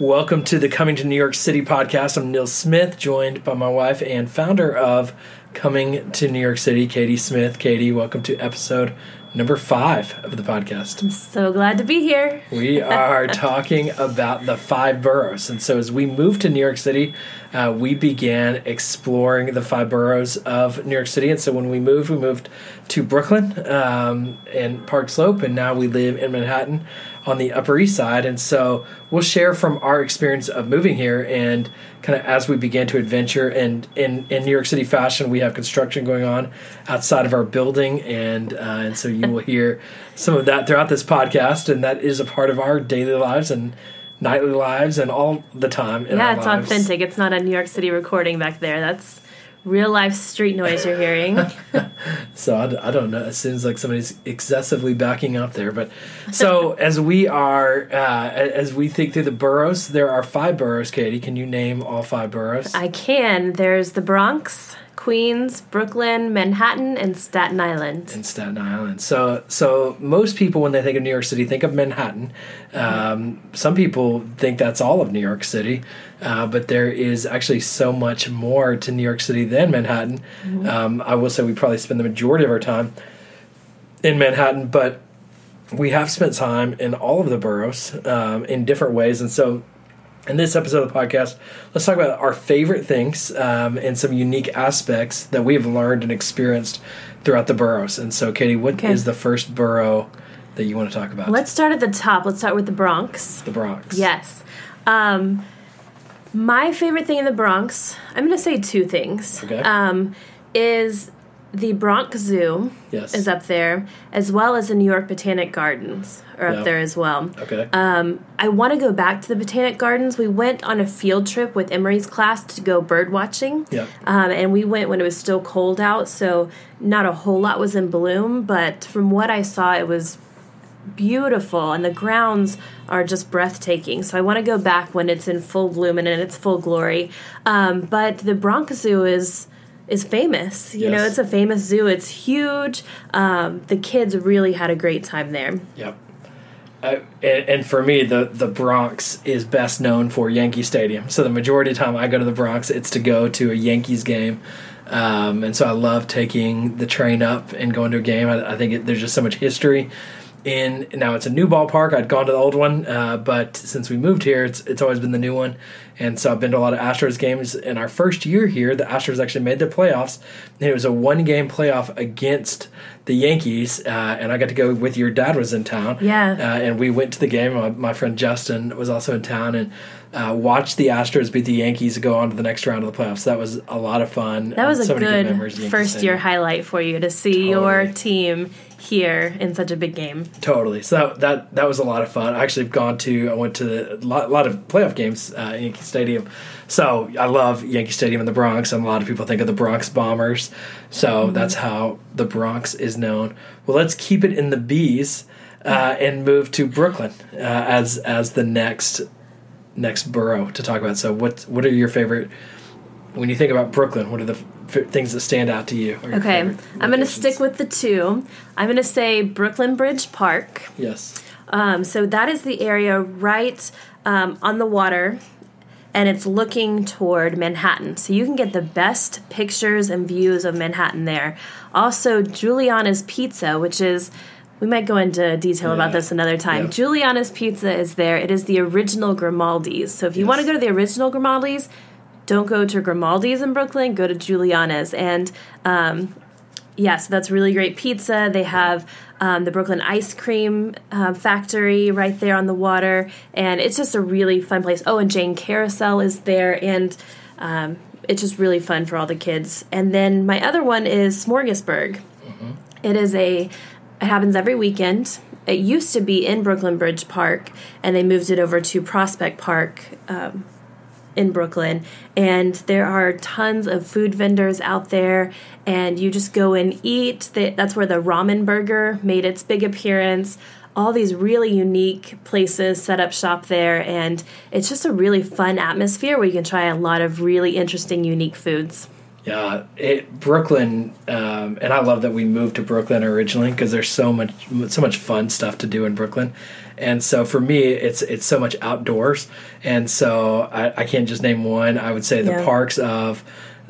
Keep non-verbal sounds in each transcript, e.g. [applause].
Welcome to the Coming to New York City podcast. I'm Neil Smith, joined by my wife and founder of Coming to New York City, Katie Smith. Katie, welcome to episode number five of the podcast. I'm so glad to be here. We are [laughs] talking about the five boroughs. And so, as we moved to New York City, uh, we began exploring the five boroughs of New York City. And so, when we moved, we moved to Brooklyn um, and Park Slope, and now we live in Manhattan on the Upper East Side. And so, we'll share from our experience of moving here and kind of as we began to adventure. And in, in New York City fashion, we have construction going on outside of our building. And, uh, and so, you will hear some of that throughout this podcast. And that is a part of our daily lives and nightly lives and all the time. yeah, it's lives. authentic. It's not a New York City recording back there. That's real life street noise you're hearing. [laughs] so I, I, don't know. It seems like somebody's excessively backing up there. But so [laughs] as we are, uh, as we think through the boroughs, there are five boroughs. Katie, can you name all five boroughs? I can. There's the Bronx, Queens, Brooklyn, Manhattan, and Staten Island. And Staten Island. So, so most people, when they think of New York City, think of Manhattan. Um, some people think that's all of New York City, uh, but there is actually so much more to New York City than Manhattan. Mm-hmm. Um, I will say we probably spend the majority of our time in Manhattan, but we have spent time in all of the boroughs um, in different ways, and so in this episode of the podcast, let's talk about our favorite things um, and some unique aspects that we have learned and experienced throughout the boroughs. And so, Katie, what okay. is the first borough that you want to talk about? Let's start at the top. Let's start with the Bronx. The Bronx. Yes. Um, my favorite thing in the Bronx, I'm going to say two things. Okay. Um, is the Bronx Zoo yes. is up there, as well as the New York Botanic Gardens are up there as well. Okay. Um, I want to go back to the Botanic Gardens. We went on a field trip with Emery's class to go bird watching. Yeah. Um, and we went when it was still cold out, so not a whole lot was in bloom, but from what I saw, it was beautiful and the grounds are just breathtaking so i want to go back when it's in full bloom and in its full glory um, but the bronx zoo is is famous. You yes. know, it's a famous zoo. It's huge. Um, the kids really had a great time there. Yep. Uh, and, and, for me, the the Bronx is best known for Yankee Stadium. So the majority of the time I go to the Bronx, it's to go to a Yankees game. Um, and so I love taking the train up and going to a game. I, I think it, there's just so much history in now it's a new ballpark. I'd gone to the old one, uh, but since we moved here, it's it's always been the new one. And so I've been to a lot of Astros games. In our first year here, the Astros actually made the playoffs. And it was a one game playoff against the Yankees. Uh, and I got to go with your dad was in town. Yeah. Uh, and we went to the game. My, my, friend Justin was also in town and uh, watched the Astros beat the Yankees go on to the next round of the playoffs. That was a lot of fun. That was a good, good first year highlight for you to see totally. your team here in such a big game. Totally. So that that, was a lot of fun. I actually have gone to I went to a lot, lot of playoff games uh, Yankee Stadium. So I love Yankee Stadium in the Bronx, and a lot of people think of the Bronx Bombers. So mm-hmm. that's how the Bronx is known. Well, let's keep it in the bees uh, and move to Brooklyn uh, as as the next next borough to talk about. So what what are your favorite when you think about Brooklyn? What are the things that stand out to you? Okay, I'm going to stick with the two. I'm going to say Brooklyn Bridge Park. Yes. Um, so that is the area right um, on the water, and it's looking toward Manhattan. So you can get the best pictures and views of Manhattan there. Also, Juliana's Pizza, which is we might go into detail yeah. about this another time. Yeah. Juliana's Pizza is there. It is the original Grimaldi's. So if you yes. want to go to the original Grimaldi's, don't go to Grimaldi's in Brooklyn, go to Juliana's, And um, yeah, so that's really great pizza. They have um, the Brooklyn Ice Cream uh, Factory right there on the water, and it's just a really fun place. Oh, and Jane Carousel is there, and um, it's just really fun for all the kids. And then my other one is Smorgasburg. Mm-hmm. It is a it happens every weekend. It used to be in Brooklyn Bridge Park, and they moved it over to Prospect Park. Um, in Brooklyn, and there are tons of food vendors out there, and you just go and eat. That's where the ramen burger made its big appearance. All these really unique places set up shop there, and it's just a really fun atmosphere where you can try a lot of really interesting, unique foods. Yeah, it Brooklyn, um, and I love that we moved to Brooklyn originally because there's so much so much fun stuff to do in Brooklyn, And so for me, it's it's so much outdoors, and so I, I can't just name one. I would say the Yeah. parks of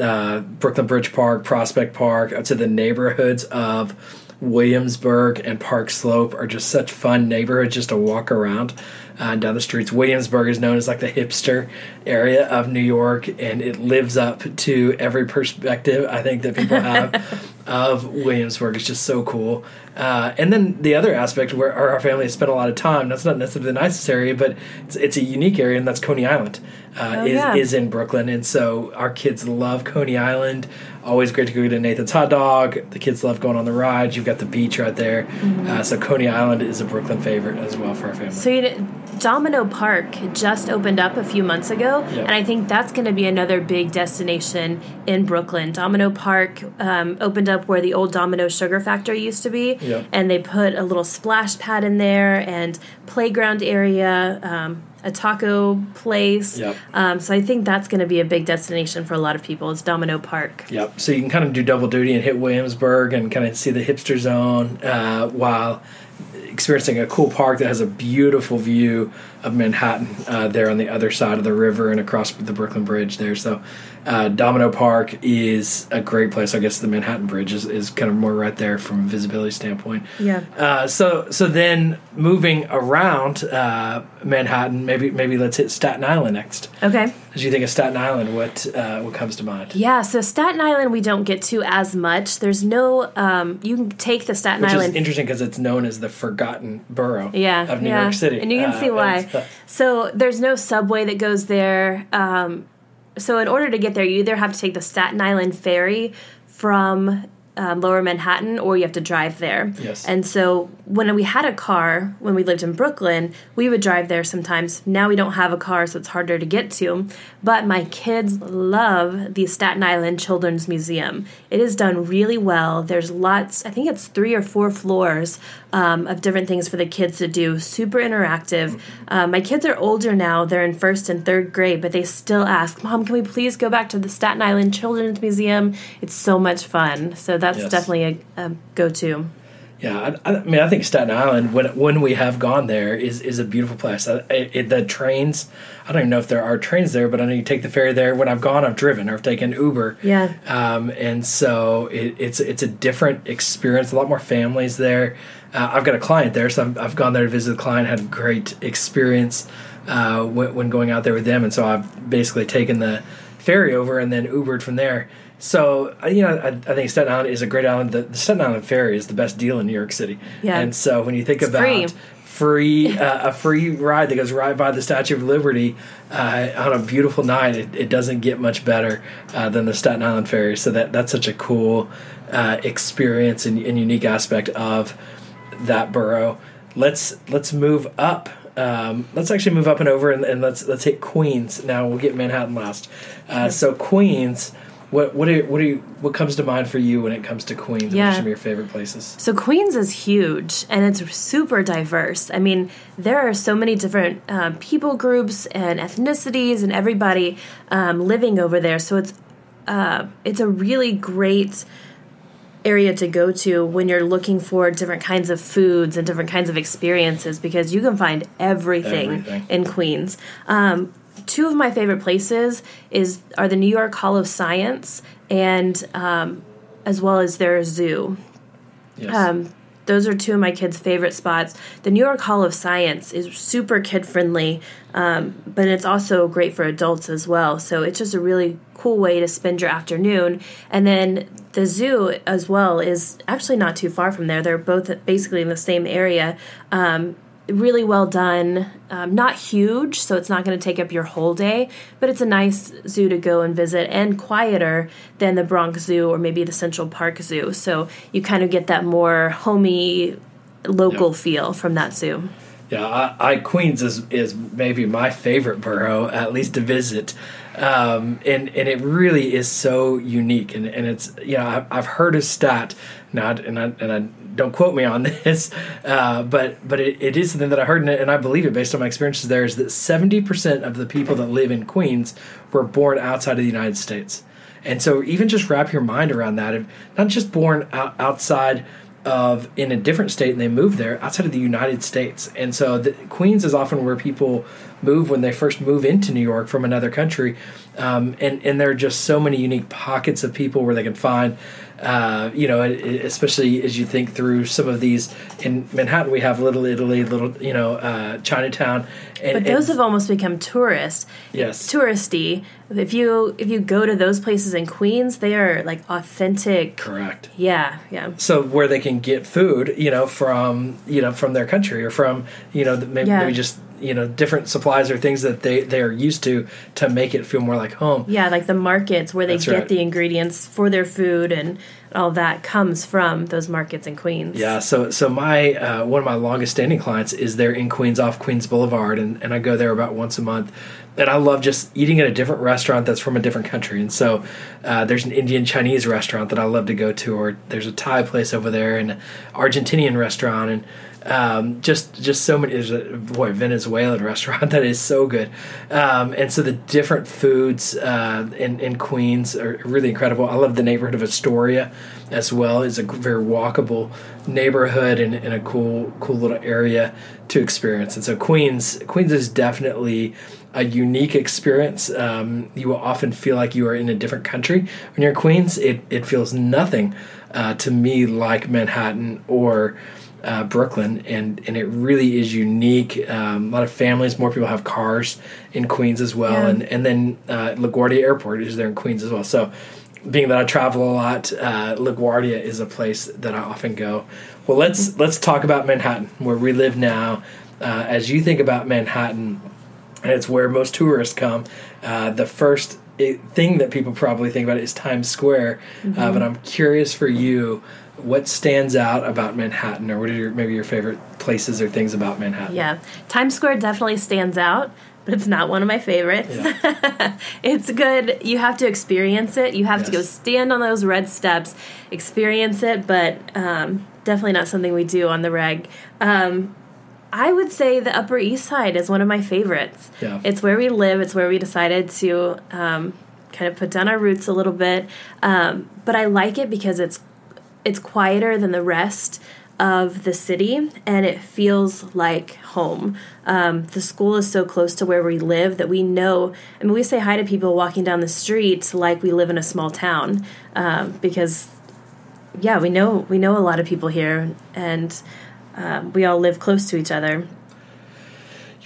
uh, Brooklyn Bridge Park, Prospect Park, up to the neighborhoods of Williamsburg and Park Slope are just such fun neighborhoods just to walk around uh, down the streets. Williamsburg is known as like the hipster area of New York, and it lives up to every perspective I think that people have [laughs] of Williamsburg. is just so cool. Uh, and then the other aspect where our family has spent a lot of time, that's not necessarily the nicest area, but it's, it's a unique area, and that's Coney Island. Uh, Oh, is, yeah. is in Brooklyn, and so our kids love Coney Island. Always great to go to Nathan's Hot Dog. The kids love going on the rides. You've got the beach right there, uh, so Coney Island is a Brooklyn favorite as well for our family. So you know, Domino Park just opened up a few months ago, Yeah. and I think that's going to be another big destination in Brooklyn. Domino Park um, opened up where the old Domino Sugar Factory used to be, Yeah. and they put a little splash pad in there and playground area. Um, a taco place. Yep. Um, so I think that's going to be a big destination for a lot of people. It's Domino Park. Yep. So you can kind of do double duty and hit Williamsburg and kind of see the hipster zone uh, while experiencing a cool park that has a beautiful view of Manhattan uh, there on the other side of the river and across the Brooklyn Bridge there. So uh, Domino Park is a great place. I guess the Manhattan Bridge is, is kind of more right there from a visibility standpoint. Yeah. Uh, so so then moving around uh, Manhattan, maybe maybe let's hit Staten Island next. Okay. As you think of Staten Island, what uh, what comes to mind? Yeah. So Staten Island, we don't get to as much. There's no. Um, you can take the Staten Which Island. is interesting because it's known as the forgotten borough yeah, of New yeah. York City. and you can Uh, see why. So there's no subway that goes there. Um, so in order to get there, you either have to take the Staten Island ferry from um, Lower Manhattan, or you have to drive there. Yes. And so when we had a car when we lived in Brooklyn, we would drive there sometimes. Now we don't have a car, so it's harder to get to. But my kids love the Staten Island Children's Museum. It is done really well. There's lots. I think it's three or four floors um, of different things for the kids to do. Super interactive. Um, my kids are older now; they're in first and third grade, but they still ask, "Mom, can we please go back to the Staten Island Children's Museum? It's so much fun." So that's Yes. definitely a, a go-to. Yeah, I, I mean, I think Staten Island, when when we have gone there, is is a beautiful place. I, it, the trains, I don't even know if there are trains there, but I know you take the ferry there. When I've gone, I've driven or I've taken Uber. Yeah. Um, and so it, it's it's a different experience. A lot more families there. Uh, I've got a client there, so I've, I've gone there to visit the client. Had a great experience uh, when, when going out there with them, and so I've basically taken the ferry over and then Ubered from there. So uh, you know, I, I think Staten Island is a great island. The, the Staten Island ferry is the best deal in New York City. Yeah. And so when you think about free. free [laughs] uh, a free ride that goes right by the Statue of Liberty uh, on a beautiful night. It, it doesn't get much better uh, than the Staten Island Ferry. So that that's such a cool uh, experience and, and unique aspect of that borough. Let's let's move up. Um, let's actually move up and over and, and let's let's hit Queens now. We'll get Manhattan last. Uh, so Queens. What what are, what are you, what comes to mind for you when it comes to Queens? What Yeah. are some of your favorite places? So Queens is huge and it's super diverse. I mean, there are so many different um, people groups and ethnicities and everybody um, living over there. So it's uh, it's a really great area to go to when you're looking for different kinds of foods and different kinds of experiences because you can find everything, Everything. in Queens. Um, two of my favorite places is are the New York Hall of Science and um, as well as their zoo. Yes. Um, those are two of my kids' favorite spots. The New York Hall of Science is super kid friendly, um, but it's also great for adults as well. So it's just a really cool way to spend your afternoon. And then the zoo as well is actually not too far from there. They're both basically in the same area. Um, really well done. Um, not huge, so it's not going to take up your whole day, but it's a nice zoo to go and visit and quieter than the Bronx Zoo or maybe the Central Park Zoo. So you kind of get that more homey, local feel from that zoo. Yeah, I, I Queens is is maybe my favorite borough, at least to visit, um, and and it really is so unique, and, and it's you know I've, I've heard a stat, not and I and I don't quote me on [laughs] this, uh, but but it, it is something that I heard and, I believe it based on my experiences there is that seventy percent of the people that live in Queens were born outside of the United States, and so even just wrap your mind around that, if not just born out, outside of in a different state and they move there outside of the United States. And so the, Queens is often where people move when they first move into New York from another country. Um, and, and there are just so many unique pockets of people where they can find uh, you know, especially as you think through some of these in Manhattan, we have Little Italy, Little, you know, uh, Chinatown. And, but those and, have almost become tourist, yes, touristy. If you if you go to those places in Queens, they are like authentic. Correct. Yeah, yeah. So where they can get food, you know, from you know from their country or from you know maybe, yeah. maybe just you know different supplies or things that they they are used to to make it feel more like home. Yeah, like the markets where they That's get right. the ingredients for their food and all that comes from those markets in Queens. Yeah, so so my uh, one of my longest standing clients is there in Queens off Queens Boulevard, and, and I go there about once a month. And I love just eating at a different restaurant that's from a different country. And so uh, there's an Indian Chinese restaurant that I love to go to, or there's a Thai place over there, and an Argentinian restaurant, and um, just just so many. There's a boy Venezuelan [laughs] restaurant that is so good, um, and so the different foods uh, in in Queens are really incredible. I love the neighborhood of Astoria as well. It's a very walkable neighborhood and, and a cool cool little area to experience. And so Queens Queens is definitely a unique experience. Um, you will often feel like you are in a different country when you're in Queens. It it feels nothing uh, to me like Manhattan or uh, Brooklyn, and and it really is unique. Um, a lot of families, more people have cars in Queens as well, yeah. and and then uh, LaGuardia Airport is there in Queens as well. So, being that I travel a lot, uh, LaGuardia is a place that I often go. Well, let's let's talk about Manhattan, where we live now. Uh, as you think about Manhattan, and it's where most tourists come. Uh, the first thing that people probably think about is Times Square, uh, mm-hmm. but I'm curious for you what stands out about Manhattan, or what are your, maybe your favorite places or things about Manhattan? Yeah, Times Square definitely stands out, but it's not one of my favorites. Yeah. [laughs] it's good. You have to experience it. You have yes. to go stand on those red steps, experience it, but um, definitely not something we do on the reg. Um, I would say the Upper East Side is one of my favorites. Yeah. It's where we live. It's where we decided to um, kind of put down our roots a little bit. Um, but I like it because it's it's quieter than the rest of the city and it feels like home. Um, the school is so close to where we live that we know, I mean, we say hi to people walking down the street like we live in a small town um, because, yeah, we know we know a lot of people here and um, we all live close to each other.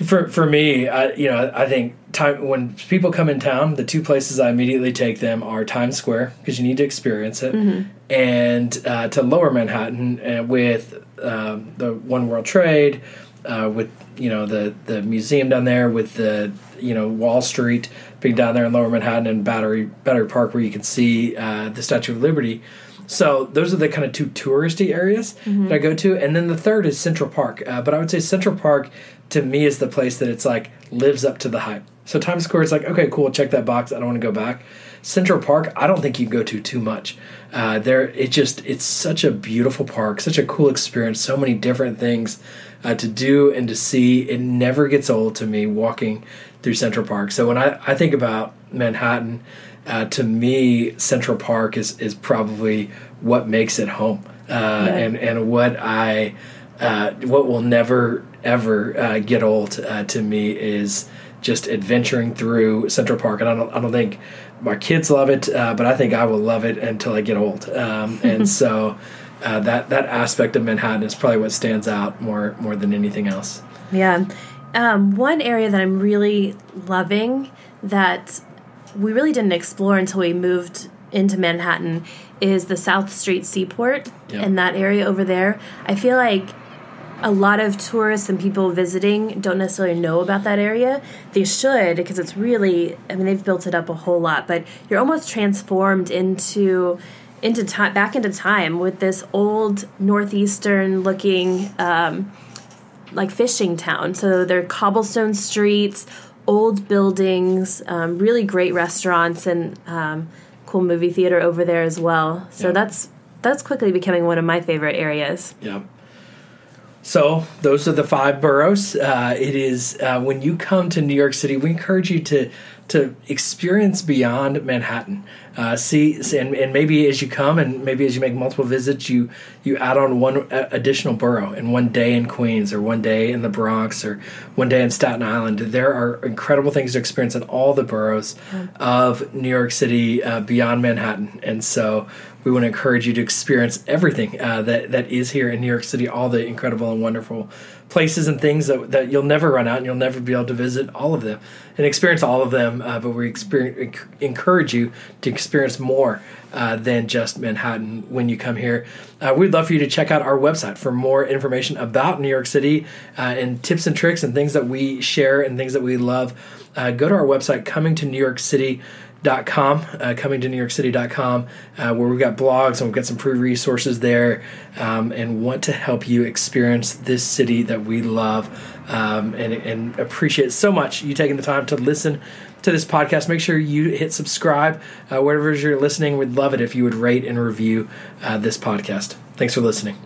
For for me, I, you know, I think time when people come in town, the two places I immediately take them are Times Square because you need to experience it, mm-hmm. And uh, to Lower Manhattan uh, with uh, the One World Trade, uh, with you know the the museum down there, with the you know Wall Street being down there in Lower Manhattan and Battery Battery Park where you can see uh, the Statue of Liberty. So those are the kind of two touristy areas mm-hmm. that I go to, and then the third is Central Park. Uh, but I would say Central Park to me is the place that it's like lives up to the hype. So Times Square is like okay, cool, check that box. I don't want to go back. Central Park, I don't think you can go to too much. Uh, there, it just it's such a beautiful park, such a cool experience, so many different things uh, to do and to see. It never gets old to me walking through Central Park. So when I, I think about Manhattan uh, to me, Central Park is is probably what makes it home, uh, yeah. and and what I uh, what will never ever uh, get old uh, to me is just adventuring through Central Park, and I don't I don't think my kids love it, uh, but I think I will love it until I get old, um, [laughs] and so. that that aspect of Manhattan is probably what stands out more more than anything else. Yeah, um, one area that I'm really loving that we really didn't explore until we moved into Manhattan is the South Street Seaport yep. and that area over there. I feel like a lot of tourists and people visiting don't necessarily know about that area. They should because it's really I mean they've built it up a whole lot, but you're almost transformed into into time back into time with this old northeastern looking um, like fishing town. So they're cobblestone streets, old buildings, um, really great restaurants, and um, cool movie theater over there as well. So that's that's quickly becoming one of my favorite areas. Yeah. So those are the five boroughs. Uh, it is uh, when you come to New York City, we encourage you to to experience beyond Manhattan. Uh, see, and, and maybe as you come and maybe as you make multiple visits, you you add on one additional borough and one day in Queens or one day in the Bronx or one day in Staten Island. There are incredible things to experience in all the boroughs of New York City uh, beyond Manhattan, and so we want to encourage you to experience everything uh, that that is here in New York City, all the incredible and wonderful places and things that, that you'll never run out and you'll never be able to visit all of them and experience all of them. Uh, but we encourage you to experience more uh, than just Manhattan when you come here. Uh, we'd love for you to check out our website for more information about New York City uh, and tips and tricks and things that we share and things that we love. Uh, go to our website, coming to New York City com, uh, coming to New York City.com, uh, where we've got blogs and we've got some free resources there um, and want to help you experience this city that we love um, and, and appreciate so much you taking the time to listen to this podcast. Make sure you hit subscribe uh, wherever you're listening. We'd love it if you would rate and review uh, this podcast. Thanks for listening.